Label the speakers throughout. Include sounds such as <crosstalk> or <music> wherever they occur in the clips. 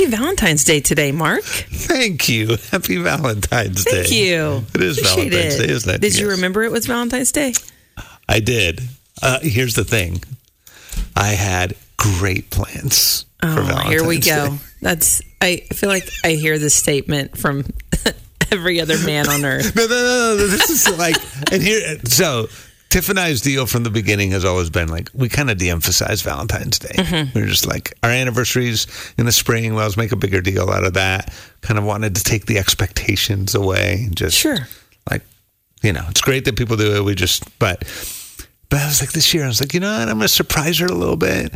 Speaker 1: Happy Valentine's Day today, Mark.
Speaker 2: Thank you. Happy Valentine's Day.
Speaker 1: Thank you.
Speaker 2: It is
Speaker 1: Appreciate
Speaker 2: Valentine's
Speaker 1: it.
Speaker 2: Day, isn't it?
Speaker 1: Did you remember it was Valentine's Day?
Speaker 2: I did. Uh, here's the thing. I had great plans for
Speaker 1: Oh,
Speaker 2: Valentine's
Speaker 1: here we go.
Speaker 2: Day.
Speaker 1: That's. I feel like I hear this statement from <laughs> every other man on earth.
Speaker 2: No, no, no, no. This is like, and here, so Tiff and I's deal from the beginning has always been like, we kind of de emphasize Valentine's Day.
Speaker 1: Mm-hmm.
Speaker 2: We're just like, our anniversaries in the spring, well, let's make a bigger deal out of that. Kind of wanted to take the expectations away. and Just
Speaker 1: Sure.
Speaker 2: like, you know, it's great that people do it. We just, but, but I was like, this year, I was like, you know what? I'm going to surprise her a little bit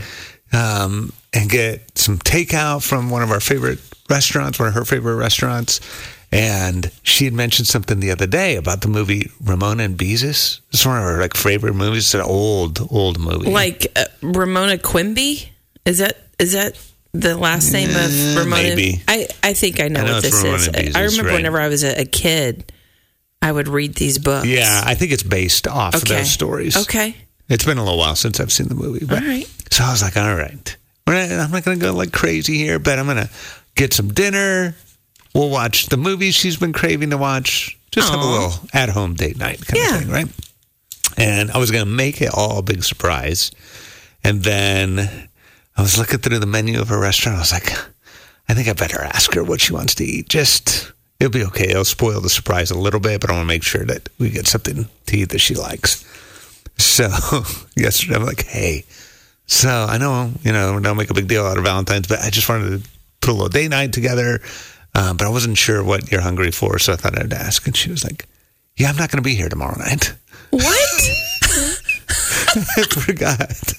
Speaker 2: um, and get some takeout from one of our favorite restaurants, one of her favorite restaurants. And she had mentioned something the other day about the movie Ramona and Beezus. It's one of her like favorite movies. It's an old, old movie.
Speaker 1: Like uh, Ramona Quimby. Is that is that the last name
Speaker 2: Uh,
Speaker 1: of Ramona?
Speaker 2: maybe.
Speaker 1: I I think I know,
Speaker 2: I know
Speaker 1: what this
Speaker 2: Ramona
Speaker 1: is.
Speaker 2: and
Speaker 1: I- remember
Speaker 2: right.
Speaker 1: whenever I was a, a kid, I would read these books.
Speaker 2: yeah, I think it's based off of
Speaker 1: Okay.
Speaker 2: those stories.
Speaker 1: Okay.
Speaker 2: It's been a little while since I've seen the movie. But,
Speaker 1: All right.
Speaker 2: So I was like, all right, I'm not going to go like crazy here, but I'm going to get some dinner. We'll watch the movie she's been craving to watch. Just have a little at home date night kind
Speaker 1: Yeah.
Speaker 2: of thing, right? And I was going to make it all a big surprise. And then I was looking through the menu of a restaurant. I was like, I think I better ask her what she wants to eat. Just, it'll be okay. It'll spoil the surprise a little bit, but I want to make sure that we get something to eat that she likes. So <laughs> yesterday, I'm like, hey, so I know, you know, don't make a big deal out of Valentine's, but I just wanted to put a little date night together. Uh, but I wasn't sure what you're hungry for, so I thought I'd ask. And she was like, yeah, I'm not going to be here tomorrow night.
Speaker 1: What? <laughs>
Speaker 2: I forgot.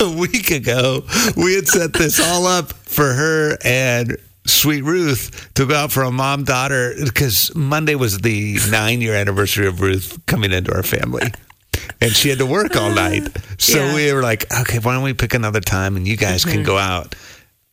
Speaker 2: a week ago, we had set this all up for her and Sweet Ruth to go out for a mom daughter because Monday was the nine year anniversary of Ruth coming into our family. And she had to work all night. So
Speaker 1: Yeah.
Speaker 2: we were like, okay, why don't we pick another time and you guys can go out,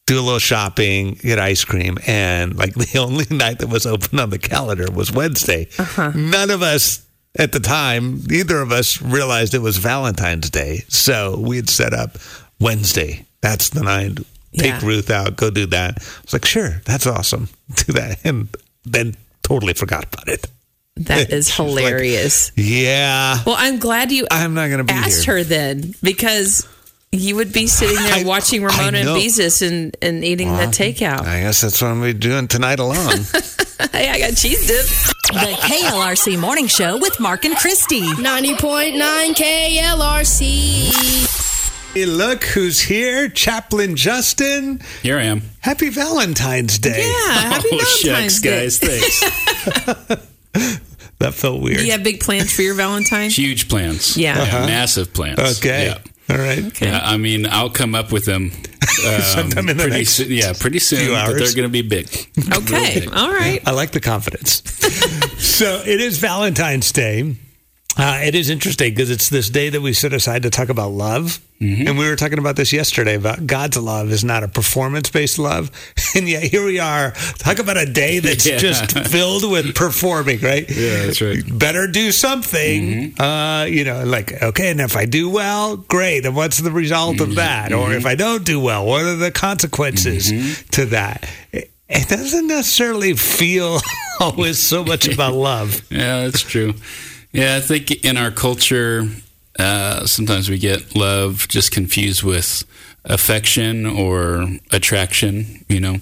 Speaker 2: do a little shopping, get ice cream. And like <laughs> the only night that was open on the calendar was Wednesday. Uh-huh. None of us at the time, neither of us realized it was Valentine's Day. So we had set up Wednesday. That's the night. Take
Speaker 1: Yeah.
Speaker 2: Ruth out, go do that. I was like, sure, that's awesome. <laughs> Do that. And then totally forgot about it.
Speaker 1: That <laughs> is
Speaker 2: She's like,
Speaker 1: hilarious.
Speaker 2: Yeah.
Speaker 1: well, I'm glad you
Speaker 2: I'm not going to be
Speaker 1: asked
Speaker 2: here.
Speaker 1: her then because you would be sitting there
Speaker 2: I-
Speaker 1: watching Ramona and
Speaker 2: know.
Speaker 1: Beezus and, and eating the takeout.
Speaker 2: I guess that's what I'm gonna be doing tonight alone. <laughs>
Speaker 1: hey, I got cheese dip.
Speaker 3: The KLRC Morning Show with Mark and Christy.
Speaker 4: 90.9 KLRC.
Speaker 2: hey, look who's here. Chaplain Justin.
Speaker 5: Here I am.
Speaker 2: Happy Valentine's Day.
Speaker 1: Yeah, <laughs> happy
Speaker 5: oh,
Speaker 1: Valentine's
Speaker 5: shucks,
Speaker 1: Day.
Speaker 5: guys. Thanks. <laughs>
Speaker 2: That felt weird.
Speaker 1: Do you have big plans for your Valentine?
Speaker 5: Huge plans.
Speaker 1: Yeah. Uh-huh.
Speaker 5: Massive plans.
Speaker 2: Okay.
Speaker 5: Yeah.
Speaker 2: All right.
Speaker 5: Yeah, I mean, I'll come up with them. Um, <laughs>
Speaker 2: Sometime in the
Speaker 5: pretty
Speaker 2: next
Speaker 5: soon, yeah, pretty soon.
Speaker 2: few
Speaker 5: But they're going to be big.
Speaker 1: Okay, all right.
Speaker 2: I like the confidence. <laughs> so it is Valentine's Day. Uh, it is interesting because it's this day that we set aside to talk about love.
Speaker 5: Mm-hmm.
Speaker 2: And we were talking about this yesterday about God's love is not a performance based love. <laughs> And yet here we are. Talk about a day that's <laughs>
Speaker 5: Yeah.
Speaker 2: just filled with performing, right?
Speaker 5: Yeah, that's right.
Speaker 2: Better do something.
Speaker 5: Mm-hmm.
Speaker 2: Uh, you know, like, okay, and if I do well, great. And what's the result
Speaker 5: Mm-hmm.
Speaker 2: of that? Or if I don't do well, what are the consequences
Speaker 5: Mm-hmm.
Speaker 2: to that? It it doesn't necessarily feel <laughs> always so much about love.
Speaker 5: Yeah, that's true. Yeah, I think in our culture, uh, sometimes we get love just confused with affection or attraction. You know,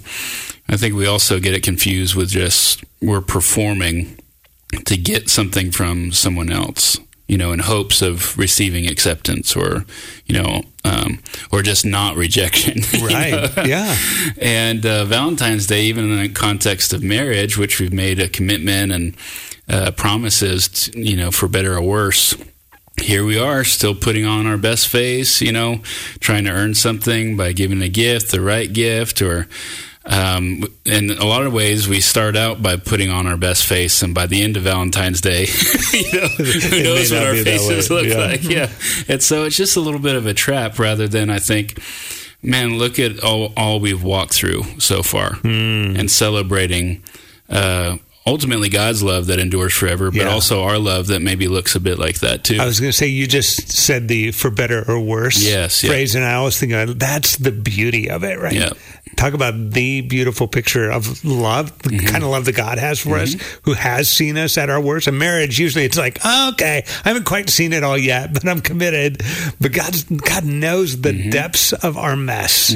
Speaker 5: I think we also get it confused with just we're performing to get something from someone else. You know, in hopes of receiving acceptance, or you know, um, or just not rejection. <laughs>
Speaker 2: Right.
Speaker 5: know?
Speaker 2: Yeah.
Speaker 5: And uh, Valentine's Day, even in the context of marriage, which we've made a commitment and uh, promises, to, you know, for better or worse. Here we are, still putting on our best face, you know, trying to earn something by giving a gift, the right gift, or um, in a lot of ways, we start out by putting on our best face, and by the end of Valentine's Day, <laughs> you know, <laughs> who knows what our faces look
Speaker 2: Yeah.
Speaker 5: like? Yeah, and so it's just a little bit of a trap, rather than I think man, look at all, all we've walked through so far and celebrating uh, ultimately God's love that endures forever, but
Speaker 2: Yeah.
Speaker 5: also our love that maybe looks a bit like that too.
Speaker 2: I was going to say you just said the for better or worse
Speaker 5: Yes, yeah.
Speaker 2: phrase, and I always think that's the beauty of it, right?
Speaker 5: Yeah.
Speaker 2: Talk about the beautiful picture of love, the
Speaker 5: Mm-hmm.
Speaker 2: kind of love that God has for us, who has seen us at our worst. And marriage, usually, it's like, oh, okay, I haven't quite seen it all yet, <laughs> but I'm committed. But God, God knows the
Speaker 5: Mm-hmm.
Speaker 2: depths of our mess,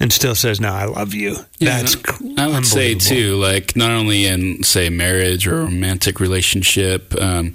Speaker 2: and still says, "No, I love you."
Speaker 5: Yeah,
Speaker 2: that's
Speaker 5: I would say too, like not only in say marriage or romantic relationship, um,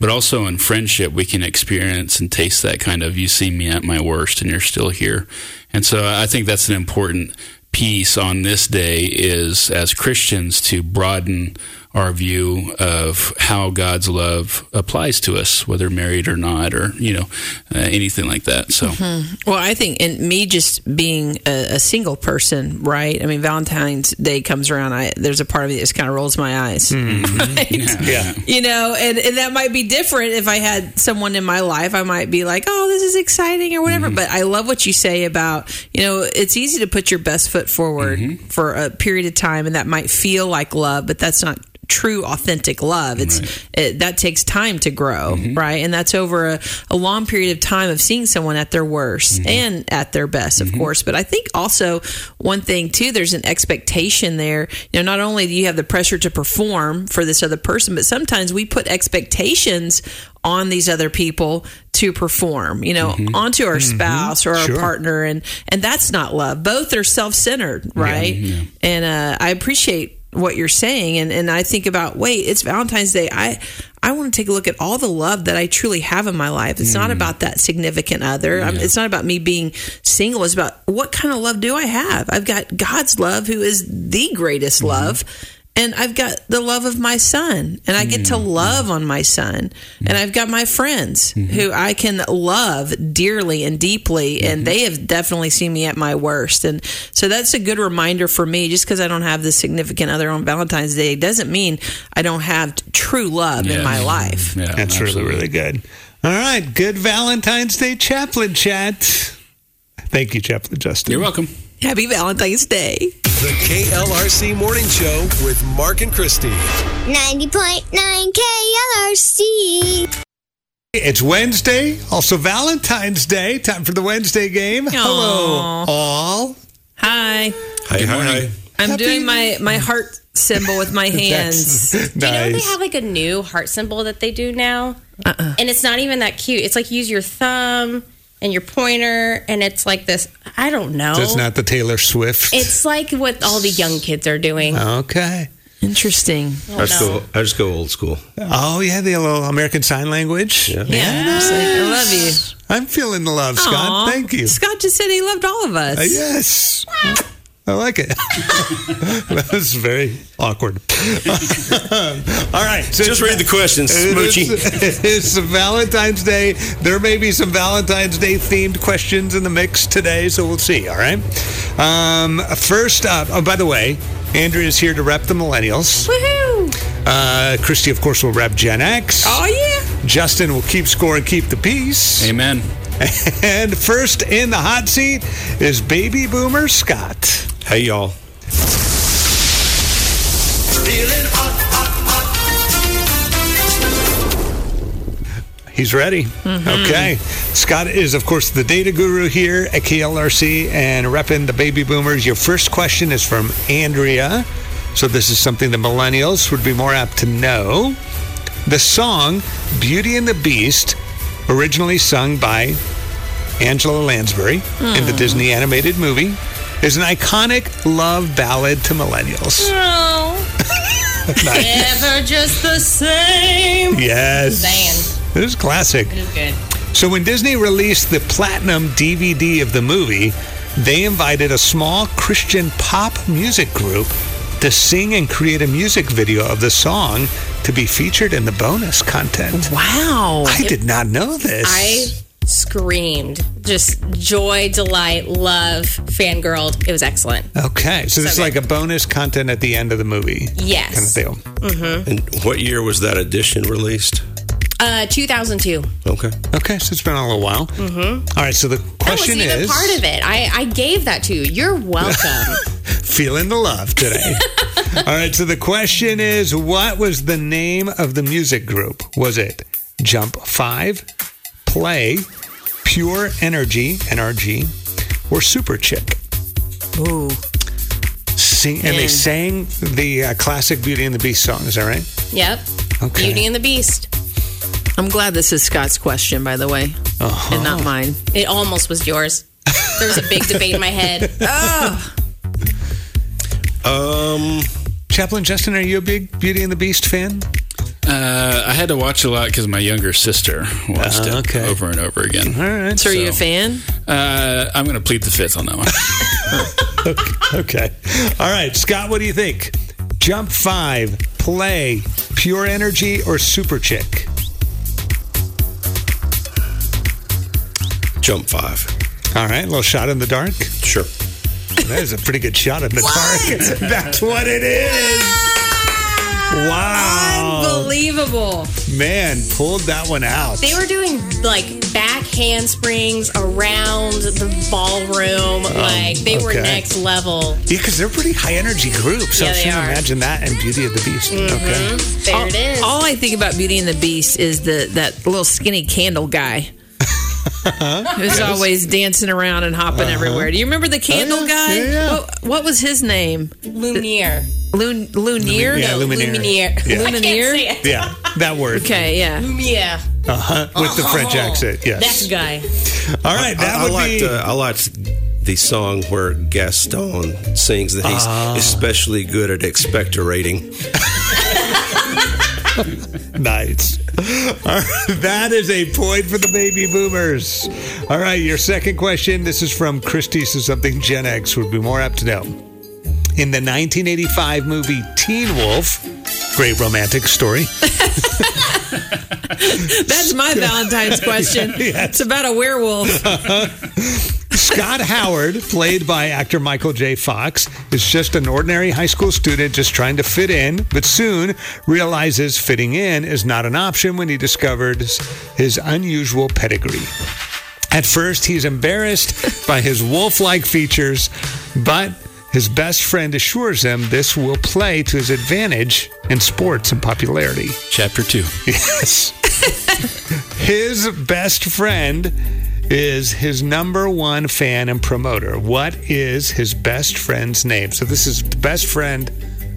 Speaker 5: but also in friendship, we can experience and taste that kind of "you see me at my worst and you're still here." And so I think that's an important piece on this day is as Christians to broaden our view of how God's love applies to us, whether married or not, or you know uh, anything like that. So. Mm-hmm.
Speaker 1: Well, I think, and me just being a, a single person, right? I mean, Valentine's Day comes around. I there's a part of me that just kind of rolls my eyes, mm-hmm. <laughs> right?
Speaker 2: Yeah.
Speaker 1: You know, and, and that might be different if I had someone in my life. I might be like, oh, this is exciting or whatever. Mm-hmm. But I love what you say about, you know, it's easy to put your best foot forward for a period of time, and that might feel like love, but that's not true authentic love. It's it, that takes time to grow mm-hmm. right? And that's over a, a long period of time of seeing someone at their worst mm-hmm. and at their best of mm-hmm. course. But i think also one thing too there's an expectation there. You know not only do you have the pressure to perform for this other person but sometimes we put expectations on these other people to perform you know onto our spouse or our
Speaker 2: Sure.
Speaker 1: partner. And and that's not love. Both are self-centered right? And uh, i appreciate what you're saying and, and I think about wait it's Valentine's Day. I I want to take a look at all the love that I truly have in my life. It's not mm. about that significant other. I'm- it's not about me being single. It's about what kind of love do I have? I've got God's love who is the greatest mm-hmm. love and I've got the love of my son and I get to mm-hmm. love on my son and I've got my friends mm-hmm. who I can love dearly and deeply and mm-hmm. they have definitely seen me at my worst and so that's a good reminder for me just because I don't have the significant other on Valentine's Day doesn't mean I don't have true love in my life
Speaker 5: Yeah,
Speaker 2: That's
Speaker 5: absolutely.
Speaker 2: really, really good. All right. Good Valentine's Day chaplain chat. Thank you, Chaplain Justin.
Speaker 5: You're welcome.
Speaker 1: Happy Valentine's Day
Speaker 4: The KLRC Morning Show with Mark and Christy.
Speaker 6: 90.9 KLRC.
Speaker 2: It's Wednesday, also Valentine's Day. Time for the Wednesday game. Hello, all.
Speaker 1: hi
Speaker 4: Hi,
Speaker 5: Good morning.
Speaker 4: hi.
Speaker 1: I'm
Speaker 2: Happy-
Speaker 1: doing my my heart symbol with my <laughs> hands
Speaker 2: That's <laughs>
Speaker 7: Do you know they
Speaker 2: nice.
Speaker 7: have like a new heart symbol that they do now? Uh-uh. And it's not even that cute. It's like use your thumb and your pointer, and it's like this. I don't know.
Speaker 2: It's not the Taylor Swift.
Speaker 7: it's like what all the young kids are doing.
Speaker 2: okay.
Speaker 1: interesting
Speaker 7: I
Speaker 8: I just go. I just go old school.
Speaker 2: Oh yeah, the little American Sign Language.
Speaker 8: Yeah.
Speaker 1: yeah it's like, I love you
Speaker 2: I'm feeling the love, Scott.
Speaker 1: Aw.
Speaker 2: Thank you.
Speaker 1: Scott just said he loved all of us
Speaker 2: Uh, yes. I like it. <laughs> that was very awkward. <laughs> All right. so
Speaker 8: Just read the questions, <laughs>
Speaker 2: It
Speaker 8: Smoochie.
Speaker 2: is, it is Valentine's Day. There may be some Valentine's Day themed questions in the mix today, so we'll see. All right. Um, first up, oh, by the way, Andrea is here to rep the millennials.
Speaker 1: Woohoo!
Speaker 2: Uh, Christy, of course, will rep Gen X.
Speaker 1: Oh yeah.
Speaker 2: Justin will keep score and keep the peace.
Speaker 5: Amen.
Speaker 2: And first in the hot seat is baby boomer Scott.
Speaker 8: Hey, y'all.
Speaker 2: He's ready. Mm-hmm. Okay. Scott is, of course, the data guru here at KLRC and repping the baby boomers. Your first question is from Andrea. So, this is something the millennials would be more apt to know. The song Beauty and the Beast, originally sung by Angela Lansbury in the hmm. Disney animated movie, is an iconic love ballad to millennials. <laughs> Nice.
Speaker 7: Never just the same.
Speaker 2: Yes.
Speaker 7: Band.
Speaker 2: It is classic.
Speaker 7: It is good.
Speaker 2: So when Disney released the platinum DVD of the movie, they invited a small Christian pop music group to sing and create a music video of the song to be featured in the bonus content.
Speaker 1: Wow.
Speaker 2: I did not know this.
Speaker 7: I screamed. Just joy, delight, love, fangirled. It was excellent.
Speaker 2: okay, so this is like a bonus content at the end of the movie.
Speaker 7: Yes.
Speaker 2: Kind of deal.
Speaker 8: And what year was that edition released?
Speaker 7: Uh, 2002.
Speaker 8: Okay.
Speaker 2: Okay, so it's been a little while. Mm-hmm. All right, so the
Speaker 7: I was
Speaker 2: question
Speaker 7: even
Speaker 2: is
Speaker 7: part of it. I, I gave that to you. You're welcome. <laughs>
Speaker 2: feeling the love today. <laughs> All right. So the question is, what was the name of the music group? Was it Jump5, Play, Pure Energy (NRG), or Superchick?
Speaker 1: Ooh.
Speaker 2: Sing, and they sang the uh, classic Beauty and the Beast song. Is that right?
Speaker 7: Yep.
Speaker 2: Okay.
Speaker 7: Beauty and the Beast.
Speaker 1: I'm glad this is Scott's question, by the way,
Speaker 2: Uh-huh.
Speaker 1: and not mine.
Speaker 7: It almost was yours. There was a big debate in my head. <laughs>
Speaker 8: Um,
Speaker 2: Chaplain Justin, are you a big Beauty and the Beast fan?
Speaker 5: Uh, I had to watch a lot because my younger sister watched
Speaker 2: Ah,
Speaker 5: it over and over again.
Speaker 2: All right.
Speaker 1: So, are you a fan?
Speaker 5: Uh, I'm going to plead the fifth on that one. <laughs>
Speaker 2: Okay. All right, Scott, what do you think? Jump5, Play, Pure Energy, or Superchick?
Speaker 8: jump five.
Speaker 2: All right, a little shot in the dark.
Speaker 8: Sure.
Speaker 2: That is a pretty good shot in the dark. <laughs> That's what it is. Wow.
Speaker 7: Unbelievable.
Speaker 2: Man, pulled that one out.
Speaker 7: They were doing like back handsprings around the ballroom. Oh, like they were next level.
Speaker 2: Yeah, because they're pretty high energy group. So
Speaker 7: Yeah,
Speaker 2: I
Speaker 7: they
Speaker 2: can
Speaker 7: are.
Speaker 2: imagine that and Beauty of the Beast. Mm-hmm. Okay.
Speaker 7: There
Speaker 1: all,
Speaker 7: it is.
Speaker 1: all I think about Beauty and the Beast is the that little skinny candle guy. <laughs> Who's always dancing around and hopping everywhere. Do you remember the candle
Speaker 2: Uh-huh. Oh,
Speaker 1: guy?
Speaker 2: yeah. Yeah, yeah.
Speaker 1: What, what was his name?
Speaker 7: Lumiere.
Speaker 1: Lun, Lunier?
Speaker 2: Yeah,
Speaker 7: no,
Speaker 2: Lumiere.
Speaker 7: Lumiere.
Speaker 2: Yeah.
Speaker 7: I can't say it.
Speaker 2: Yeah, that word.
Speaker 1: Okay, yeah.
Speaker 7: Lumiere.
Speaker 2: Uh-huh. With the French accent, yes.
Speaker 7: That guy.
Speaker 2: All right, that
Speaker 8: I, I
Speaker 2: would
Speaker 8: liked.
Speaker 2: be...
Speaker 8: Uh, I liked the song where Gaston sings that he's
Speaker 2: Ah.
Speaker 8: especially good at expectorating. <laughs> <laughs>
Speaker 2: Nice. Right, that is a point for the baby boomers. All right, your second question. This is from Christy, so something Gen X would be more apt to know. In the 1985 movie Teen Wolf, great romantic story. <laughs> <laughs>
Speaker 1: That's my Valentine's question.
Speaker 2: Yes.
Speaker 1: It's about a werewolf.
Speaker 2: Scott Howard, played by actor Michael J. Fox, is just an ordinary high school student just trying to fit in, but soon realizes fitting in is not an option when he discovers his unusual pedigree. At first, he's embarrassed by his wolf like features, but his best friend assures him this will play to his advantage in sports and popularity.
Speaker 5: Chapter two. <laughs>
Speaker 2: Yes. his best friend is his number one fan and promoter. What is his best friend's name? So this is the best friend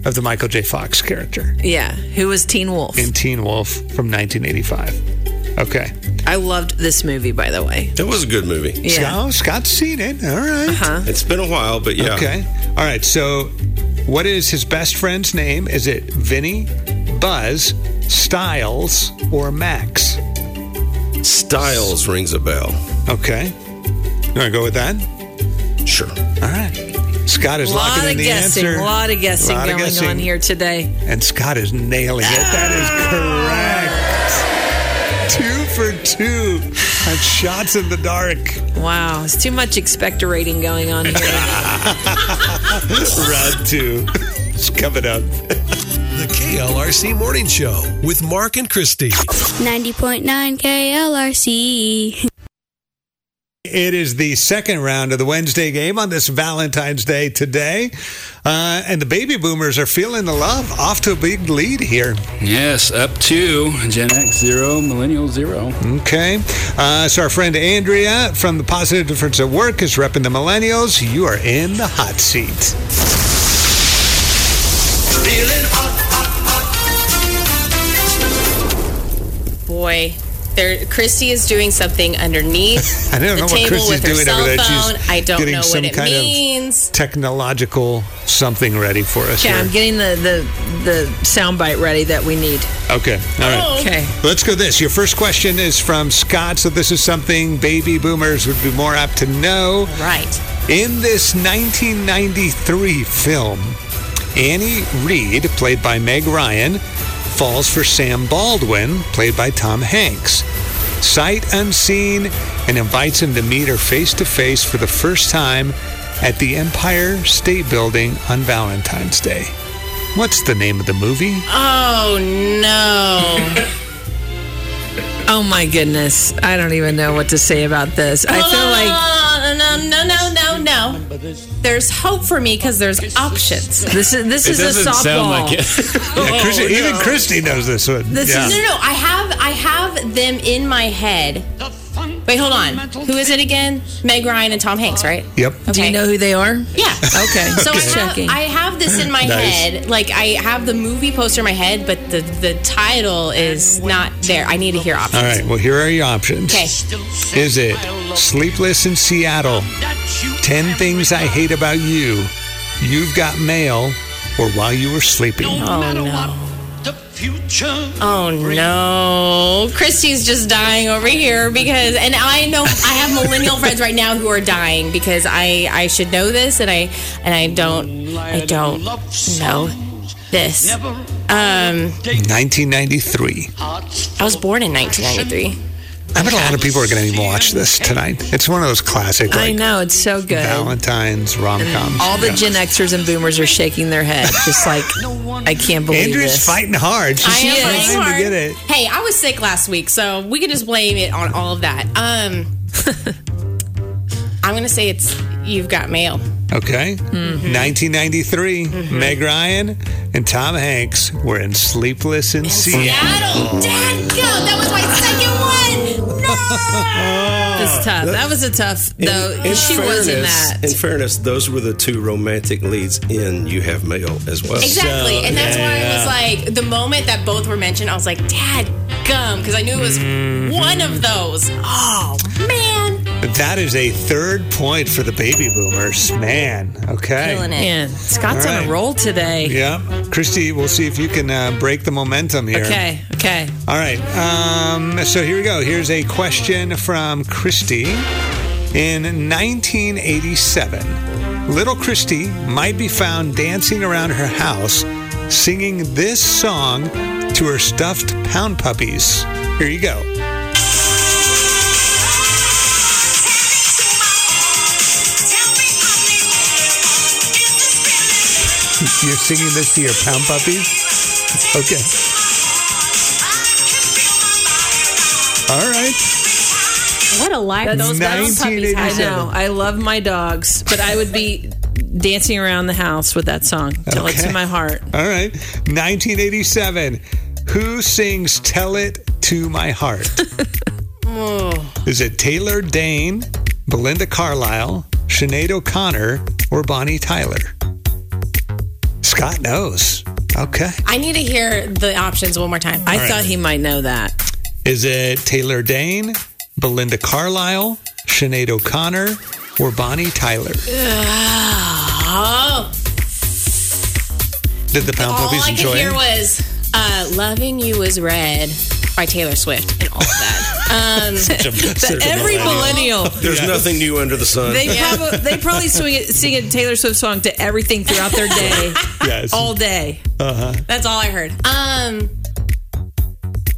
Speaker 2: of the Michael J. Fox character
Speaker 1: Yeah, who was Teen Wolf?
Speaker 2: in Teen Wolf from 1985. Okay.
Speaker 1: I loved this movie, by the way.
Speaker 8: It was a good movie.
Speaker 1: Yeah.
Speaker 2: Oh, Scott's seen it. All right.
Speaker 1: Huh?
Speaker 8: It's been a while, but yeah.
Speaker 2: Okay. All right. So, what is his best friend's name? Is it Vinny, Buzz, Styles, or Max?
Speaker 8: Styles rings a bell.
Speaker 2: Okay. You want to go with that?
Speaker 8: Sure.
Speaker 2: All right. Scott is
Speaker 1: A lot
Speaker 2: locking in
Speaker 1: of
Speaker 2: the
Speaker 1: guessing,
Speaker 2: answer.
Speaker 1: a lot of guessing
Speaker 2: Lot of
Speaker 1: going
Speaker 2: guessing.
Speaker 1: on here today.
Speaker 2: And Scott is nailing it. That is correct. Two for two on shots in the dark.
Speaker 1: Wow, it's too much expectorating going on here.
Speaker 2: Round <laughs> two. It's coming up.
Speaker 4: The KLRC Morning Show with Mark and Christy.
Speaker 6: 90.9 KLRC.
Speaker 2: It is the second round of the Wednesday game on this Valentine's Day today. Uh, and the baby boomers are feeling the love. Off to a big lead here.
Speaker 5: Yes, up to Gen X zero, Millennial zero.
Speaker 2: Okay. Uh, so our friend Andrea from the Positive Difference at Work is repping the millennials. You are in the hot seat. Feeling hot, hot, hot.
Speaker 7: Boy, there, Christy is doing something underneath <laughs>
Speaker 2: I don't
Speaker 7: the
Speaker 2: know what
Speaker 7: table
Speaker 2: Christy's
Speaker 7: with her
Speaker 2: doing
Speaker 7: cell
Speaker 2: over there.
Speaker 7: phone.
Speaker 2: She's
Speaker 7: I don't
Speaker 2: getting
Speaker 7: know
Speaker 2: some
Speaker 7: what it
Speaker 2: kind of
Speaker 7: means.
Speaker 2: Technological something ready for us
Speaker 1: yeah, I'm getting the the the soundbite ready that we need.
Speaker 2: Okay. All right.
Speaker 1: Oh, okay.
Speaker 2: Let's go this. Your first question is from Scott. So this is something baby boomers would be more apt to know.
Speaker 7: Right.
Speaker 2: In this 1993 film, Annie Reed, played by Meg Ryan, falls for Sam Baldwin, played by Tom Hanks. Sight unseen and invites him to meet her face to face for the first time at the Empire State Building on Valentine's Day. What's the name of the movie?
Speaker 7: Oh no. <laughs>
Speaker 1: Oh my goodness, I don't even know what to say about this. I feel like
Speaker 7: oh, Oh, no, no, no, no, no. There's hope for me because there's options.
Speaker 1: This is this
Speaker 5: It
Speaker 1: is a
Speaker 5: doesn't
Speaker 1: softball.
Speaker 5: sound like it. <laughs> <laughs>
Speaker 2: Yeah, oh, Christy, Even Christy knows this one.
Speaker 1: This
Speaker 2: yeah.
Speaker 1: is-
Speaker 7: No, no, no. I have I have them in my head. Wait, hold on. Who is it again? Meg Ryan and Tom Hanks, right?
Speaker 2: Yep.
Speaker 1: Do you know who they are?
Speaker 7: Yeah.
Speaker 1: Okay. <laughs>
Speaker 7: So I have, I have this in my
Speaker 2: Nice.
Speaker 7: head. Like I have the movie poster in my head, but the the title is not there. I need to hear options.
Speaker 2: All right. Well, here are your options.
Speaker 7: Okay.
Speaker 2: Is it Sleepless in Seattle? 10 Things I Hate About You? You've Got Mail? Or While You Were Sleeping?
Speaker 7: Oh no. Oh no. Christy's just dying over here because and I know I have millennial <laughs> friends right now who are dying because I I should know this and I and I don't I don't know this. Um
Speaker 2: 1993.
Speaker 7: I was born in 1993.
Speaker 2: I bet a lot of people are going to even watch this tonight. It's one of those classic
Speaker 1: I know it's so good.
Speaker 2: Valentine's rom coms.
Speaker 1: All the Gen Xers and Boomers are shaking their head, just like I can't believe
Speaker 2: Andrew's
Speaker 1: this.
Speaker 2: fighting hard. She's
Speaker 7: I am
Speaker 2: trying
Speaker 7: fighting
Speaker 2: to
Speaker 7: hard.
Speaker 2: get it.
Speaker 7: Hey, I was sick last week, so we can just blame it on all of that. Um <laughs> I'm gonna say it's you've got mail.
Speaker 2: Okay.
Speaker 1: Mm-hmm.
Speaker 2: 1993. Meg Ryan and Tom Hanks were in Sleepless in Seattle.
Speaker 7: Seattle, Dad, go! That was my second one. No. <laughs>
Speaker 1: It's tough. That was a tough though.
Speaker 8: In
Speaker 1: she was in that.
Speaker 8: In fairness, those were the two romantic leads in "You Have Mail" as well.
Speaker 7: Exactly, and that's why I was like, the moment that both were mentioned, I was like, Dad, gum, because I knew it was
Speaker 2: Mm-hmm.
Speaker 7: one of those. Oh man,
Speaker 2: That is a third point for the baby boomers. Man. Okay.
Speaker 7: killing it.
Speaker 1: Man, Scott's
Speaker 2: All
Speaker 1: on a roll today.
Speaker 2: Yeah. Christy, we'll see if you can uh, break the momentum here.
Speaker 1: Okay, okay.
Speaker 2: All right. Um, so here we go. Here's a question from Christy. In 1987, little Christy might be found dancing around her house singing this song to her stuffed pound puppies. Here you go. You're singing this to your pound puppies? Okay. All right.
Speaker 7: What a life those
Speaker 1: That's-
Speaker 7: little puppies
Speaker 1: I know. I love my dogs, but I would be dancing around the house with that song. Tell it
Speaker 2: Okay.
Speaker 1: to my heart.
Speaker 2: All right. 1987. Who sings Tell It to My Heart? <laughs> Is it Taylor Dayne, Belinda Carlisle, Sinead O'Connor, or Bonnie Tyler? Scott knows. Okay.
Speaker 7: I need to hear the options one more time.
Speaker 1: I
Speaker 2: right.
Speaker 1: thought he might know that.
Speaker 2: Is it Taylor Dayne, Belinda Carlisle, Sinead O'Connor, or Bonnie Tyler?
Speaker 7: oh,
Speaker 2: Did the Pound
Speaker 7: all
Speaker 2: Puppies
Speaker 7: I
Speaker 2: enjoy
Speaker 7: could hear
Speaker 2: it?
Speaker 7: was uh, "Loving You Is Red" by Taylor Swift and all of that. <laughs> Um,
Speaker 1: Every millennial.
Speaker 8: There's nothing new under the sun.
Speaker 1: They probably they probably swing it, sing a Taylor Swift song to everything throughout their day, <laughs>
Speaker 2: yes.
Speaker 1: all day.
Speaker 7: that's all I heard. Um,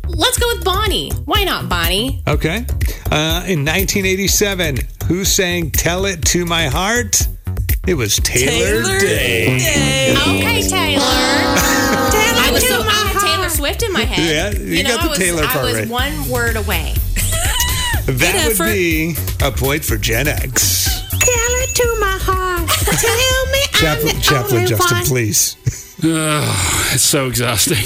Speaker 7: let's go with Bonnie. Why not Bonnie?
Speaker 2: Okay. Uh, in 1987, who sang Tell It to My Heart? It was Taylor,
Speaker 1: Taylor
Speaker 2: Dayne.
Speaker 1: Day.
Speaker 7: Okay, Taylor. <laughs> Swift in my <laughs> head.
Speaker 2: Yeah, you got
Speaker 7: I
Speaker 2: the
Speaker 7: was,
Speaker 2: Taylor
Speaker 7: I
Speaker 2: part
Speaker 7: was
Speaker 2: right.
Speaker 7: one word away. <laughs>
Speaker 2: That would
Speaker 1: effort.
Speaker 2: be a point for Gen X.
Speaker 1: Tell it to my heart. Tell me <laughs>
Speaker 2: Chaplain, Chaplain Justin, please.
Speaker 5: Oh, It's so exhausting.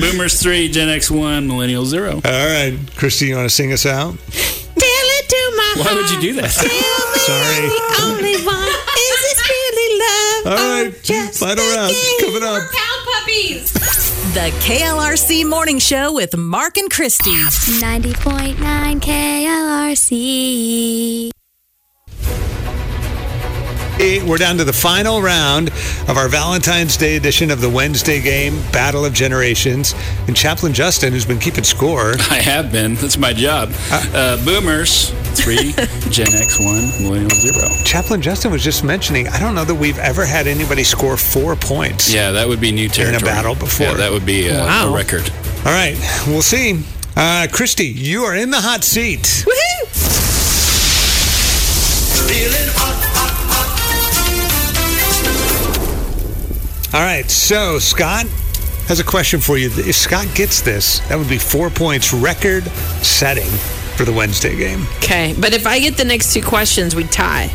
Speaker 5: Boomers three, Gen X one, Millennial zero.
Speaker 2: All right. Christy, you want to sing us out?
Speaker 1: Tell it to my heart.
Speaker 5: Why would you do that?
Speaker 2: Sorry.
Speaker 1: only one. Is this really love?
Speaker 2: All right. Final round coming up.
Speaker 7: Pound puppies.
Speaker 3: The KLRC Morning Show with Mark and Christy.
Speaker 6: 90.9 KLRC.
Speaker 2: Hey, We're down to the final round of our Valentine's Day edition of the Wednesday game, Battle of Generations. And Chaplain Justin, who's been keeping score, <laughs>
Speaker 5: I have been. That's my job. Uh, boomers three, <laughs> Gen X one, Millennial zero.
Speaker 2: Chaplain Justin was just mentioning, I don't know that we've ever had anybody score four points.
Speaker 5: Yeah, that would be new territory.
Speaker 2: In a battle before.
Speaker 5: Yeah, that would be uh,
Speaker 1: Wow.
Speaker 5: a record.
Speaker 2: All right, we'll see. Uh, Christy, you are in the hot seat. All right, so Scott has a question for you. If Scott gets this, that would be four points, record setting for the Wednesday game.
Speaker 1: Okay, but if I get the next two questions, we tie.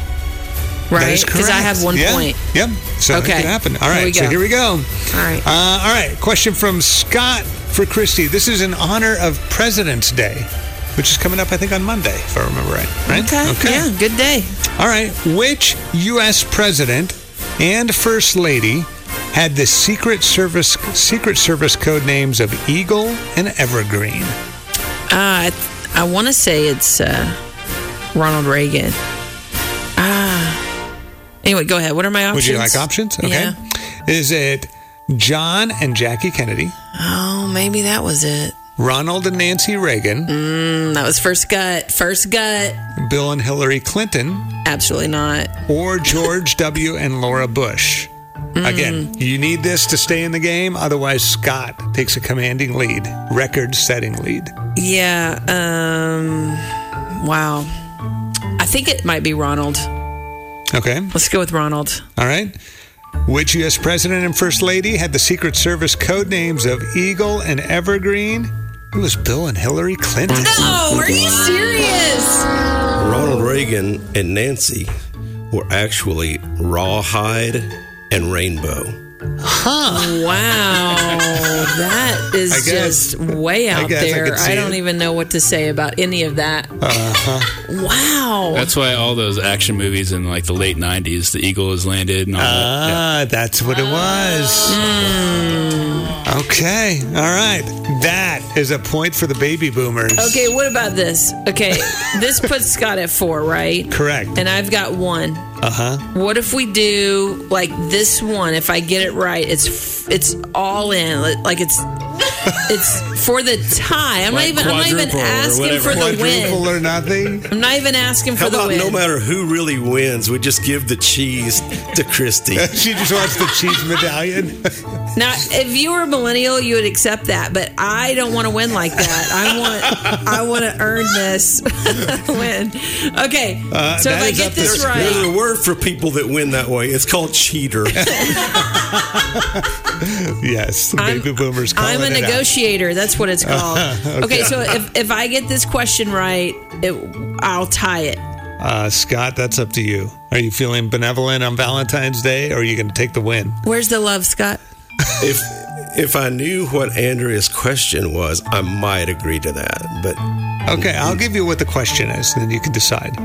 Speaker 1: right? Because I have one
Speaker 2: Yeah.
Speaker 1: point.
Speaker 2: Yep. So it
Speaker 1: Okay.
Speaker 2: could happen. All
Speaker 1: Here we
Speaker 2: So here we go.
Speaker 1: All right.
Speaker 2: Uh, all right. Question from Scott for Christy. This is in honor of President's Day, which is coming up, I think, on Monday, if I remember right. Right?
Speaker 1: Okay. Yeah. Good day.
Speaker 2: All right. Which U.S. president and first lady had the Secret Service Secret Service code names of Eagle and Evergreen?
Speaker 1: Uh, I, I want to say it's uh, Ronald Reagan. Ah. Anyway, go ahead. What are my options?
Speaker 2: Would you like options? Okay.
Speaker 1: Yeah.
Speaker 2: Is it John and Jackie Kennedy,
Speaker 1: Oh, maybe that was it.
Speaker 2: Ronald and Nancy Reagan,
Speaker 1: Mm, that was first gut. First gut.
Speaker 2: Bill and Hillary Clinton,
Speaker 1: Absolutely not.
Speaker 2: or George W. and Laura Bush? Again, you need this to stay in the game. Otherwise, Scott takes a commanding lead, record setting lead.
Speaker 1: Yeah. Um. Wow. I think it might be Ronald.
Speaker 2: Okay.
Speaker 1: Let's go with Ronald.
Speaker 2: All right. Which U.S. president and first lady had the Secret Service code names of Eagle and Evergreen? It was Bill and Hillary Clinton.
Speaker 1: No, are you serious?
Speaker 8: Ronald Reagan and Nancy were actually Rawhide and Rainbow. Huh.
Speaker 1: Wow, that is
Speaker 2: guess.
Speaker 1: just way out
Speaker 2: I
Speaker 1: there.
Speaker 2: could see
Speaker 1: I, don't
Speaker 2: it.
Speaker 1: even know what to say about any of that.
Speaker 2: Uh-huh.
Speaker 1: Wow.
Speaker 5: That's why all those action movies in like the late '90s, the Eagle has landed and all that.
Speaker 2: Ah, that's what it was. Okay. All right. That is a point for the baby boomers.
Speaker 1: Okay, what about this? Okay, this puts Scott at four, right?
Speaker 2: Correct.
Speaker 1: And I've got one.
Speaker 2: Uh huh.
Speaker 1: What if we do like this one? If I get it right, it's it's all in. Like it's <laughs> it's for the tie. I'm
Speaker 5: Like
Speaker 1: not even. I'm not even asking for the win.
Speaker 2: or nothing.
Speaker 1: I'm not even asking for
Speaker 8: How
Speaker 1: the
Speaker 8: about
Speaker 1: win.
Speaker 8: no matter who really wins, we just give the cheese to Christy? <laughs>
Speaker 2: she just wants the cheese medallion. <laughs>
Speaker 1: Now, if you were a millennial, you would accept that, but I don't want to win like that. I want, I want to earn this win. Okay,
Speaker 2: Uh,
Speaker 1: so if I get
Speaker 2: up to
Speaker 1: this
Speaker 2: Scott.
Speaker 8: There's
Speaker 1: right,
Speaker 8: a word for people that win that way. It's called cheater.
Speaker 2: yes, the
Speaker 1: I'm-
Speaker 2: baby boomers. Calling
Speaker 1: I'm a
Speaker 2: it out.
Speaker 1: negotiator. That's what it's <laughs> called. okay. so if, if I get this question right, it, I'll tie it.
Speaker 2: Uh, Scott, that's up to you. Are you feeling benevolent on Valentine's Day, or are you going to take the win?
Speaker 1: Where's the love, Scott? <laughs>
Speaker 8: if if I knew what Andrea's question was, I might agree to that. But
Speaker 2: Okay, I'll give you what the question is, and then you can decide.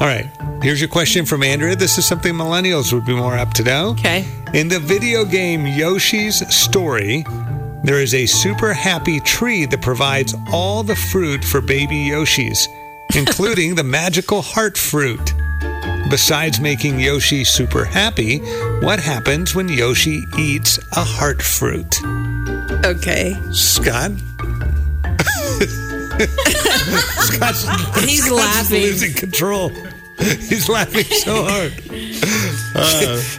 Speaker 2: All right, here's your question from Andrea. This is something millennials would be more up to know.
Speaker 1: Okay.
Speaker 2: In the video game Yoshi's Story, there is a super happy tree that provides all the fruit for baby Yoshis, <laughs> including the magical heart fruit. Besides making Yoshi super happy, what happens when Yoshi eats a heart fruit?
Speaker 1: Okay.
Speaker 2: Scott? <laughs> Scott's,
Speaker 1: He's
Speaker 2: Scott's
Speaker 1: laughing.
Speaker 2: losing control. He's laughing so hard.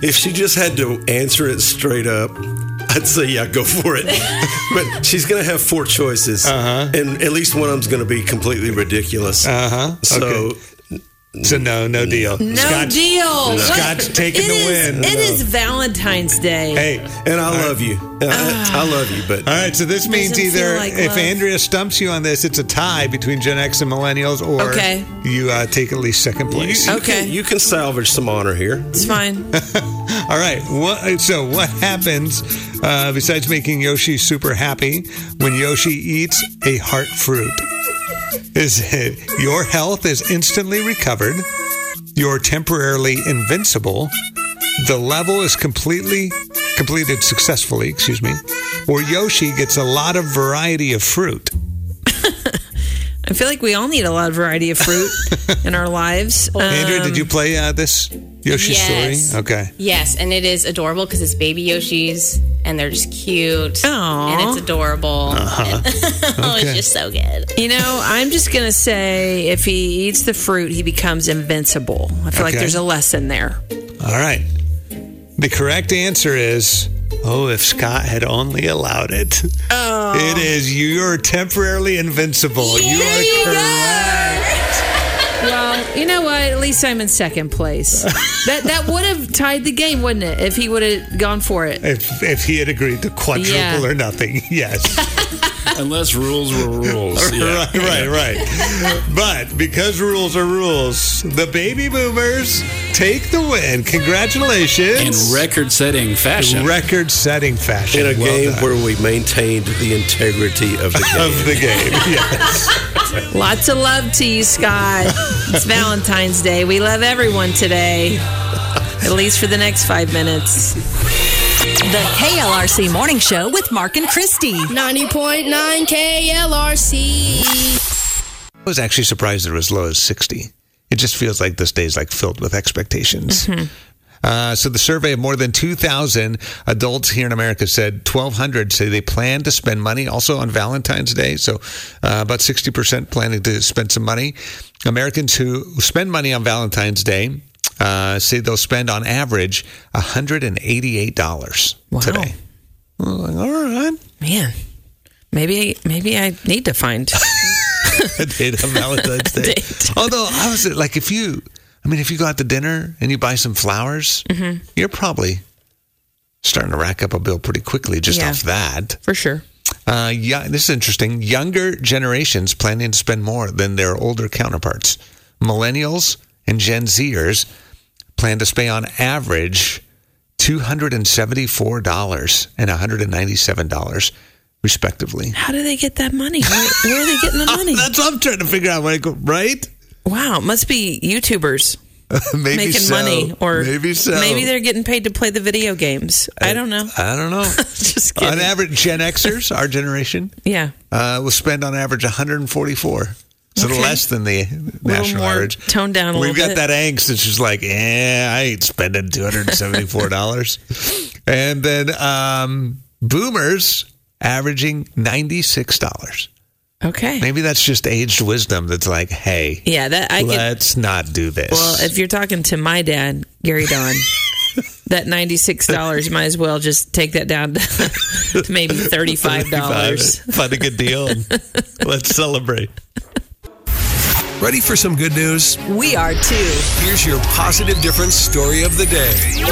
Speaker 8: if she just had to answer it straight up, I'd say yeah, go for it. <laughs> but she's going to have four choices,
Speaker 2: Uh-huh.
Speaker 8: and at least one of them's going to be completely ridiculous.
Speaker 2: Uh huh.
Speaker 8: So
Speaker 2: So no, no deal.
Speaker 1: No
Speaker 2: Scott's-
Speaker 1: deal. What-
Speaker 2: Scott's taking
Speaker 1: It
Speaker 2: the
Speaker 1: is-
Speaker 2: win.
Speaker 1: It is Valentine's Day.
Speaker 2: Hey,
Speaker 8: and I love you. And I, I love you, but
Speaker 2: all right. So this means either
Speaker 1: like
Speaker 2: if
Speaker 1: love.
Speaker 2: Andrea stumps you on this, it's a tie between Gen X and Millennials, or
Speaker 1: Okay.
Speaker 2: you uh, take at least second
Speaker 8: you,
Speaker 2: place.
Speaker 8: you
Speaker 1: Okay.
Speaker 8: can, you can salvage some honor here.
Speaker 1: It's fine. <laughs>
Speaker 2: All right. What, so what happens uh, besides making Yoshi super happy when Yoshi eats a heart fruit? Is it your health is instantly recovered? You're temporarily invincible. The level is completely completed successfully, excuse me. Or Yoshi gets a lot of variety of fruit.
Speaker 1: I feel like we all need a lot of variety of fruit <laughs> in our lives.
Speaker 2: Andrea,
Speaker 1: Um,
Speaker 2: did you play uh, this Yoshi
Speaker 7: Yes.
Speaker 2: story? Okay.
Speaker 7: Yes, and it is adorable because it's baby Yoshis and they're just cute.
Speaker 1: Aw.
Speaker 7: And it's adorable.
Speaker 2: Uh-huh. <laughs>
Speaker 7: oh,
Speaker 2: Okay.
Speaker 7: it's just so good.
Speaker 1: You know, I'm just going to say if he eats the fruit, he becomes invincible. I feel like there's a lesson there.
Speaker 2: All right. The correct answer is oh, if Scott had only allowed it.
Speaker 1: Oh.
Speaker 2: It is you're temporarily invincible. you are correct.
Speaker 1: Well, you know what? At least I'm in second place. that that would have tied the game, wouldn't it? If he would have gone for it.
Speaker 2: If if he had agreed to quadruple
Speaker 1: Yeah.
Speaker 2: or nothing, <laughs> yes.
Speaker 5: Unless rules were rules. <laughs> Yeah.
Speaker 2: Right, right, right. but because rules are rules, the baby boomers take the win. Congratulations.
Speaker 5: In record setting fashion.
Speaker 2: Record setting fashion.
Speaker 8: In a
Speaker 2: Well
Speaker 8: game
Speaker 2: done.
Speaker 8: where we maintained the integrity of the game. <laughs>
Speaker 2: of the game. <laughs> Yes.
Speaker 1: Lots of love to you, Scott. It's Valentine's Day. We love everyone today, at least for the next five minutes.
Speaker 3: The KLRC Morning Show with Mark and Christy.
Speaker 6: 90.9 KLRC.
Speaker 2: I was actually surprised it was as low as 60. It just feels like this day is like filled with expectations. Uh, so the survey of more than 2,000 adults here in America said 1,200 say they plan to spend money also on Valentine's Day. So uh, about 60% planning to spend some money. Americans who spend money on Valentine's Day uh, say they'll spend on average $188
Speaker 1: Wow.
Speaker 2: today. Like, all right.
Speaker 1: Man, maybe maybe I need to find. <laughs>
Speaker 2: a date on Valentine's <laughs> Day. Although I was like, if you, I mean, if you go out to dinner and you buy some flowers,
Speaker 1: Mm-hmm.
Speaker 2: you're probably starting to rack up a bill pretty quickly just
Speaker 1: Yeah.
Speaker 2: off that.
Speaker 1: For sure.
Speaker 2: Uh, yeah, this is interesting. Younger generations planning to spend more than their older counterparts. Millennials and Gen Zers plan to spend on average $274 and $197 respectively.
Speaker 1: How do they get that money? Where, where are they getting the <laughs> money?
Speaker 2: That's what I'm trying to figure out. Right?
Speaker 1: Wow, must be YouTubers <laughs>
Speaker 2: maybe
Speaker 1: making
Speaker 2: so.
Speaker 1: money, or
Speaker 2: maybe so.
Speaker 1: maybe they're getting paid to play the video games. I don't know.
Speaker 2: I don't know. <laughs>
Speaker 1: Just kidding.
Speaker 2: on average, Gen Xers, our generation,
Speaker 1: yeah,
Speaker 2: uh, will spend on average 144. So
Speaker 1: Okay.
Speaker 2: less than the national average.
Speaker 1: toned down a
Speaker 2: We've
Speaker 1: little
Speaker 2: got
Speaker 1: bit.
Speaker 2: that angst. It's just like, eh, I ain't spending two hundred and seventy-four dollars. <laughs> and then um, boomers averaging ninety-six dollars.
Speaker 1: okay.
Speaker 2: Maybe that's just aged wisdom. That's like, hey,
Speaker 1: Yeah, that I
Speaker 2: let's not do this.
Speaker 1: Well, if you're talking to my dad, Gary Don, <laughs> that ninety six dollars, you might as well just take that down to, to <laughs> maybe thirty five dollars.
Speaker 2: Find a good deal. let's celebrate.
Speaker 4: Ready for some good news?
Speaker 3: We are too.
Speaker 4: Here's your positive difference story of the day.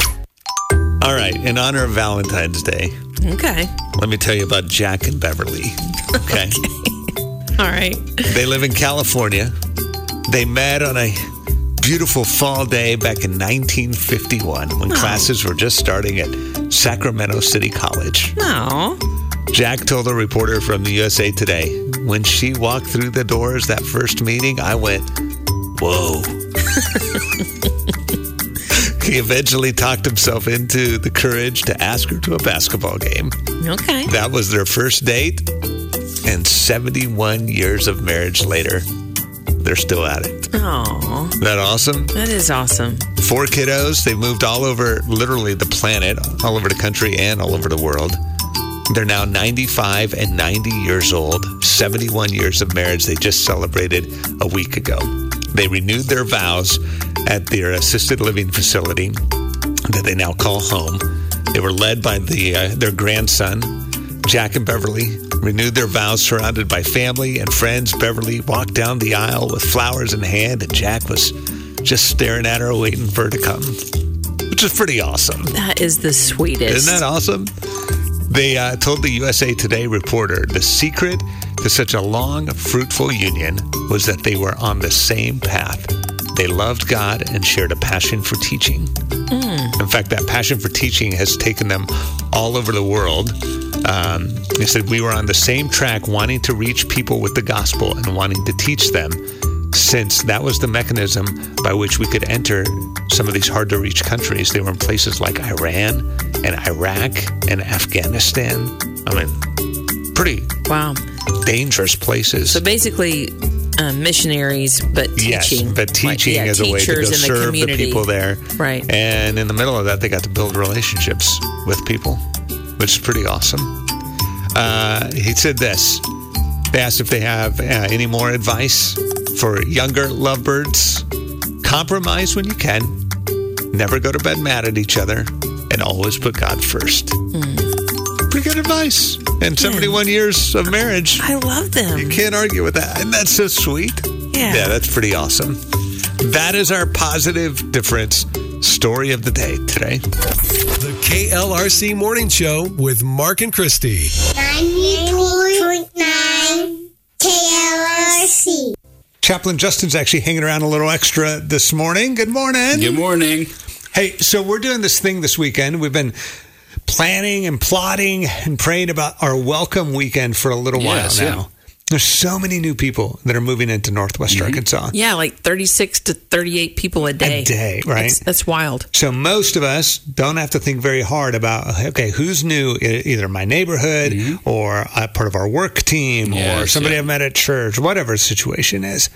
Speaker 2: All right, in honor of Valentine's Day,
Speaker 1: Okay.
Speaker 2: let me tell you about Jack and Beverly. Okay. <laughs>
Speaker 1: All right.
Speaker 2: they live in California. They met on a beautiful fall day back in 1951 when oh. classes were just starting at Sacramento City College.
Speaker 1: No.
Speaker 2: Jack told a reporter from the USA Today, when she walked through the doors that first meeting, I went, whoa. <laughs> he eventually talked himself into the courage to ask her to a basketball game.
Speaker 1: Okay.
Speaker 2: That was their first date, and 71 years of marriage later, they're still at it.
Speaker 1: Oh,
Speaker 2: that awesome?
Speaker 1: that is awesome.
Speaker 2: Four kiddos. They've moved all over, literally the planet, all over the country and all over the world. They're now 95 and 90 years old, 71 years of marriage. They just celebrated a week ago. They renewed their vows at their assisted living facility that they now call home. They were led by the uh, their grandson, Jack and Beverly, renewed their vows surrounded by family and friends. Beverly walked down the aisle with flowers in hand, and Jack was just staring at her, waiting for her to come, which is pretty awesome.
Speaker 1: That is the sweetest.
Speaker 2: Isn't that awesome? They uh, told the USA Today reporter the secret to such a long, fruitful union was that they were on the same path. They loved God and shared a passion for teaching. In fact, that passion for teaching has taken them all over the world. Um, they said we were on the same track, wanting to reach people with the gospel and wanting to teach them, since that was the mechanism by which we could enter some of these hard to reach countries. They were in places like Iran and Iraq and Afghanistan. I mean, pretty
Speaker 1: wow.
Speaker 2: dangerous places.
Speaker 1: So basically, uh, missionaries, but teaching.
Speaker 2: Yes, but
Speaker 1: Like,
Speaker 2: teaching
Speaker 1: yeah,
Speaker 2: as a way to go
Speaker 1: in the
Speaker 2: serve the people there.
Speaker 1: Right.
Speaker 2: And in the middle of that, they got to build relationships with people, which is pretty awesome. Uh, he said this. They asked if they have uh, any more advice for younger lovebirds. Compromise when you can. Never go to bed mad at each other, always put God first. Hmm. Pretty good advice. And hmm. 71 years of marriage.
Speaker 1: I love them.
Speaker 2: You can't argue with that. And that's so sweet.
Speaker 1: Yeah.
Speaker 2: Yeah, that's pretty awesome. That is our positive difference story of the day today.
Speaker 4: The KLRC Morning Show with Mark and Christy.
Speaker 6: 90.9
Speaker 9: KLRC.
Speaker 2: Chaplain Justin's actually hanging around a little extra this morning. Good morning.
Speaker 5: Good morning.
Speaker 2: Hey, so we're doing this thing this weekend. We've been planning and plotting and praying about our welcome weekend for a little
Speaker 5: Yes,
Speaker 2: while
Speaker 5: yeah.
Speaker 2: now. There's so many new people that are moving into Northwest
Speaker 5: Mm-hmm.
Speaker 2: Arkansas.
Speaker 1: Yeah, like 36 to 38 people a day.
Speaker 2: A day, right?
Speaker 1: That's, that's wild.
Speaker 2: So most of us don't have to think very hard about okay, who's new? Either my neighborhood or a part of our work team or
Speaker 5: Mm-hmm.
Speaker 2: Somebody
Speaker 5: yeah.
Speaker 2: I met at church, whatever the situation is.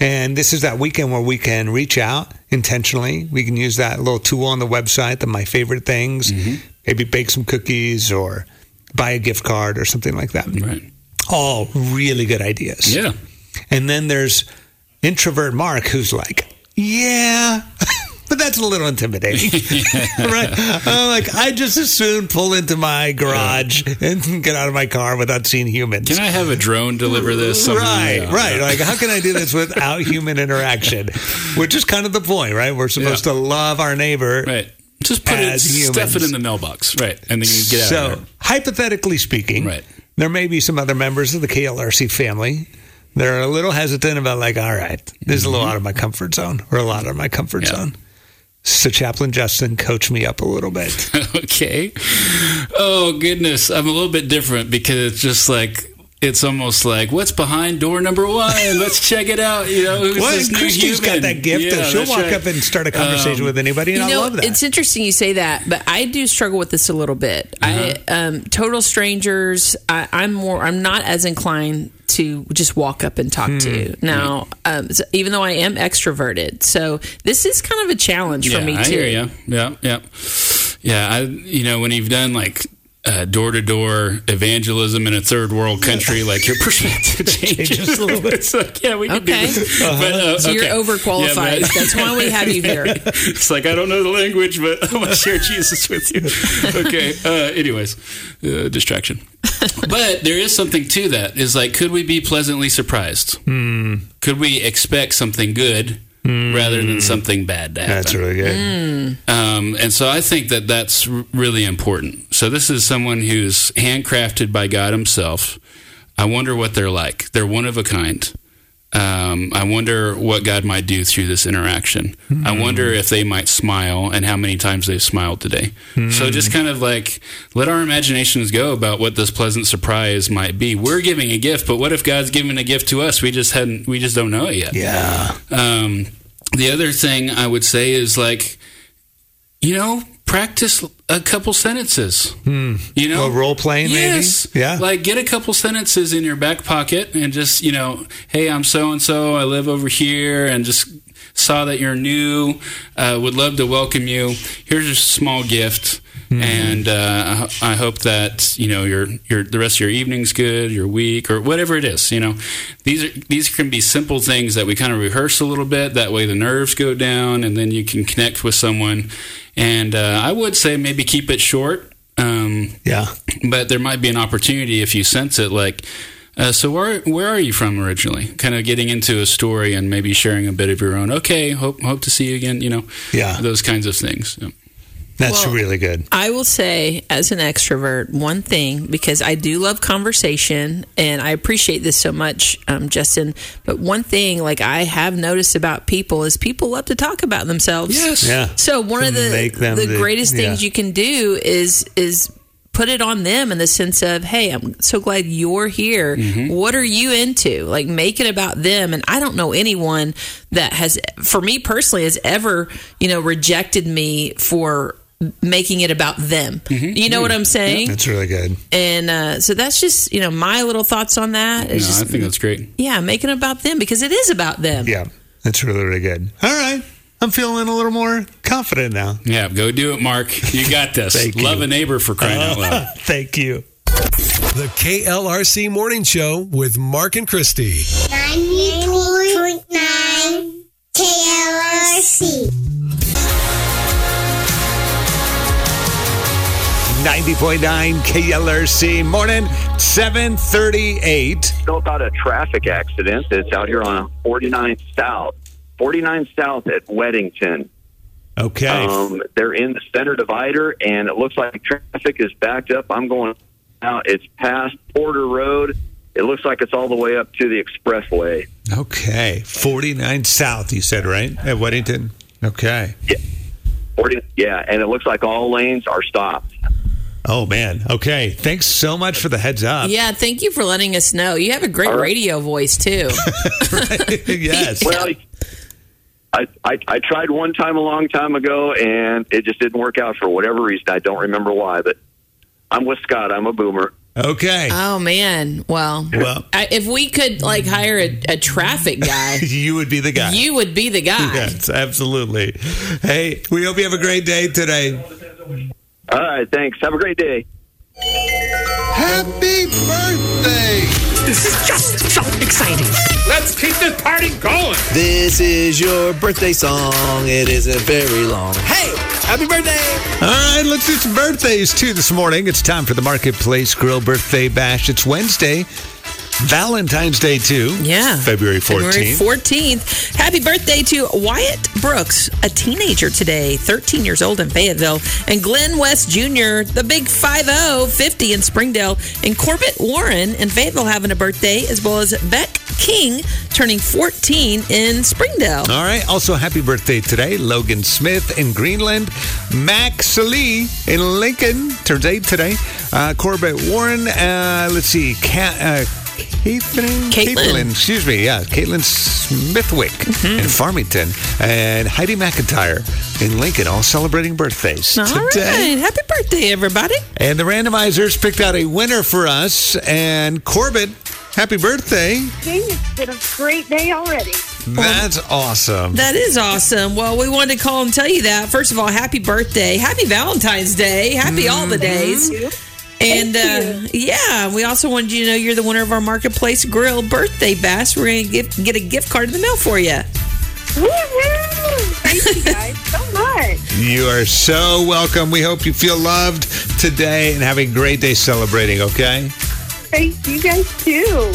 Speaker 2: And this is that weekend where we can reach out intentionally. We can use that little tool on the website, the my favorite things.
Speaker 5: Mm-hmm.
Speaker 2: Maybe bake some cookies or buy a gift card or something like that.
Speaker 5: Right.
Speaker 2: All really good ideas.
Speaker 5: Yeah.
Speaker 2: And then there's introvert Mark who's like, yeah, <laughs> but that's a little intimidating. <laughs> right? I'm like, I just as soon pull into my garage and get out of my car without seeing humans.
Speaker 5: Can I have a drone deliver this?
Speaker 2: Right,
Speaker 5: Yeah.
Speaker 2: right. Like, how can I do this without human interaction? Which is kind of the point, right? We're supposed
Speaker 5: Yeah.
Speaker 2: to love our neighbor.
Speaker 5: Right. Just put it,
Speaker 2: As
Speaker 5: stuff it in the mailbox. Right. And then you get out
Speaker 2: so, hypothetically speaking,
Speaker 5: Right.
Speaker 2: there may be some other members of the KLRC family that are a little hesitant about, like, all right, this is a little out of my comfort zone or a lot out of my comfort
Speaker 5: Mm-hmm. Yeah.
Speaker 2: zone. So, Chaplain Justin, coach me up a little bit. <laughs>
Speaker 5: okay. Oh goodness, I'm a little bit different because it's just like it's almost like what's behind door number one. Let's check it out. You know, who's
Speaker 2: Well,
Speaker 5: this new
Speaker 2: Christy's got that gift
Speaker 5: Yeah,
Speaker 2: she'll walk
Speaker 5: right.
Speaker 2: up and start a conversation
Speaker 5: Um,
Speaker 2: with anybody, and
Speaker 1: you
Speaker 2: I love that.
Speaker 1: it's interesting you say that, but I do struggle with this a little bit.
Speaker 2: Uh-huh.
Speaker 1: I um, total strangers. I, I'm more. I'm not as inclined to just walk up and talk
Speaker 2: Hmm.
Speaker 1: to. Now, um, so even though I am extroverted, so this is kind of a challenge
Speaker 5: yeah,
Speaker 1: for me
Speaker 5: I
Speaker 1: too.
Speaker 5: hear you. Yeah, yeah, yeah. I, you know, when you've done like door to door evangelism in a third world country, like your <laughs> perspective changes.
Speaker 2: Changes a little bit. <laughs>
Speaker 5: it's like, yeah, we can
Speaker 1: Okay.
Speaker 5: do this. But, uh,
Speaker 1: So you're
Speaker 5: okay.
Speaker 1: overqualified.
Speaker 5: Yeah, but-
Speaker 1: That's why we have you here. <laughs>
Speaker 5: it's like I don't know the language, but I want to share Jesus with you. Okay. Uh, anyways, uh, distraction. But there is something to that. Is like, could we be pleasantly surprised?
Speaker 2: Hmm.
Speaker 5: Could we expect something good rather than something bad to happen?
Speaker 2: That's really good.
Speaker 1: Mm.
Speaker 5: Um, and so I think that that's really important. So this is someone who's handcrafted by God Himself. I wonder what they're like. They're one of a kind. Um, I wonder what God might do through this interaction. I wonder if they might smile and how many times they've smiled today. So just kind of like let our imaginations go about what this pleasant surprise might be. We're giving a gift, but what if God's giving a gift to us? We just hadn't. We just don't know it yet.
Speaker 2: Yeah.
Speaker 5: Um, the other thing I would say is like, you know, practice a couple sentences. You know,
Speaker 2: Well, role playing, maybe? Yeah.
Speaker 5: Like get a couple sentences in your back pocket and just you know, hey, I'm so and so. I live over here, and just saw that you're new. Uh, would love to welcome you. Here's a small gift. And uh, I I hope that you know your your the rest of your evening's good, your week, or whatever it is. You know, these are these can be simple things that we kind of rehearse a little bit. That way, the nerves go down, and then you can connect with someone. And uh, I would say maybe keep it short. Um,
Speaker 2: Yeah.
Speaker 5: but there might be an opportunity if you sense it like uh, so where where are you from originally kind of getting into a story and maybe sharing a bit of your own okay hope hope to see you again you know
Speaker 2: Yeah.
Speaker 5: those kinds of things Yeah.
Speaker 2: That's
Speaker 1: Well,
Speaker 2: really good.
Speaker 1: I will say, as an extrovert, one thing because I do love conversation and I appreciate this so much, um, Justin. But one thing, like I have noticed about people, is people love to talk about themselves.
Speaker 5: yes
Speaker 2: Yeah.
Speaker 1: So one
Speaker 2: To
Speaker 1: of the
Speaker 2: make them
Speaker 1: the
Speaker 2: the-
Speaker 1: greatest things
Speaker 2: yeah.
Speaker 1: you can do is is put it on them in the sense of, hey, I'm so glad you're here.
Speaker 2: Mm-hmm.
Speaker 1: What are you into? Like make it about them. And I don't know anyone that has, for me personally, has ever you know rejected me for making it about them.
Speaker 2: Mm-hmm.
Speaker 1: You know what I'm saying?
Speaker 2: That's really good.
Speaker 1: And uh, so that's just you know my little thoughts on that.
Speaker 5: no,
Speaker 1: Is
Speaker 5: i think that's great
Speaker 1: yeah, making it about them because it is about them.
Speaker 2: Yeah. That's really, really good. All right. I'm feeling a little more confident now.
Speaker 5: yeah go do it mark you got this <laughs>
Speaker 2: Thank
Speaker 5: love
Speaker 2: you.
Speaker 5: a neighbor for crying out loud <laughs>
Speaker 2: Thank you.
Speaker 4: The KLRC Morning Show with Mark and Christy.
Speaker 9: 90.9 KLRC.
Speaker 2: 90.9 KLRC morning, 738.
Speaker 10: know about a traffic accident that's out here on 49 South. 49 South at Wedington.
Speaker 2: Okay.
Speaker 10: Um, they're in the center divider, and it looks like traffic is backed up. I'm going out. It's past Porter Road, it looks like it's all the way up to the expressway.
Speaker 2: Okay. 49 South, you said, right? At Wedington? Okay. Yeah.
Speaker 10: 40, yeah, and it looks like all lanes are stopped.
Speaker 2: Oh, man. Okay. Thanks so much for the heads up.
Speaker 1: Yeah, thank you for letting us know. You have a great
Speaker 10: All right.
Speaker 1: radio voice too. <laughs> <laughs>
Speaker 2: yes.
Speaker 10: Well, I, I I tried one time a long time ago, and it just didn't work out for whatever reason. I don't remember why, but I'm with Scott. I'm a boomer.
Speaker 2: Okay.
Speaker 1: Oh man. Well,
Speaker 2: Well-
Speaker 1: I, if we could like hire a, a traffic guy, <laughs>
Speaker 2: you would be the guy.
Speaker 1: you would be the guy.
Speaker 2: Yes, absolutely. Hey, we hope you have a great day today.
Speaker 10: All right, thanks. Have a great day.
Speaker 2: Happy birthday!
Speaker 11: This is just so exciting.
Speaker 12: Let's keep this party going.
Speaker 13: This is your birthday song. It isn't very long. Hey, happy birthday!
Speaker 2: All right, let's do some birthdays too this morning. It's time for the Marketplace Grill Birthday Bash. It's Wednesday, Valentine's Day too.
Speaker 1: Yeah.
Speaker 2: February
Speaker 1: February
Speaker 2: 14th.
Speaker 1: 14th. Happy birthday to Wyatt Brooks, a teenager today, 13 years old in Fayetteville, and Glenn West Jr., the big 5 50 in Springdale, and Corbett Warren in Fayetteville having a birthday, as well as Beck King turning 14 in Springdale.
Speaker 2: All right. Also, happy birthday today, Logan Smith in Greenland. Max Lee in Lincoln turns eight today. Uh, Corbett Warren. Uh, let's see. Uh, Caitlin,
Speaker 1: Caitlin.
Speaker 2: excuse me, yeah, Caitlin Smithwick mm-hmm. in Farmington, and Heidi McIntyre in Lincoln, all celebrating birthdays
Speaker 1: All
Speaker 2: today.
Speaker 1: right. Happy birthday, everybody.
Speaker 2: And the randomizers picked out a winner for us. And Corbett, happy birthday!
Speaker 14: It's been a great day already.
Speaker 2: That's awesome.
Speaker 1: That is awesome. Well, we wanted to call and tell you that. First of all, happy birthday. Happy Valentine's Day. Happy all the mm-hmm. days. And uh, yeah, we also wanted you to know you're the winner of our Marketplace Grill birthday bash. We're going to get, get a gift card in the mail for you.
Speaker 14: Woo-hoo! Thank you guys so much. <laughs>
Speaker 2: You are so welcome. We hope you feel loved today and have a great day celebrating, okay?
Speaker 14: Thank you guys too.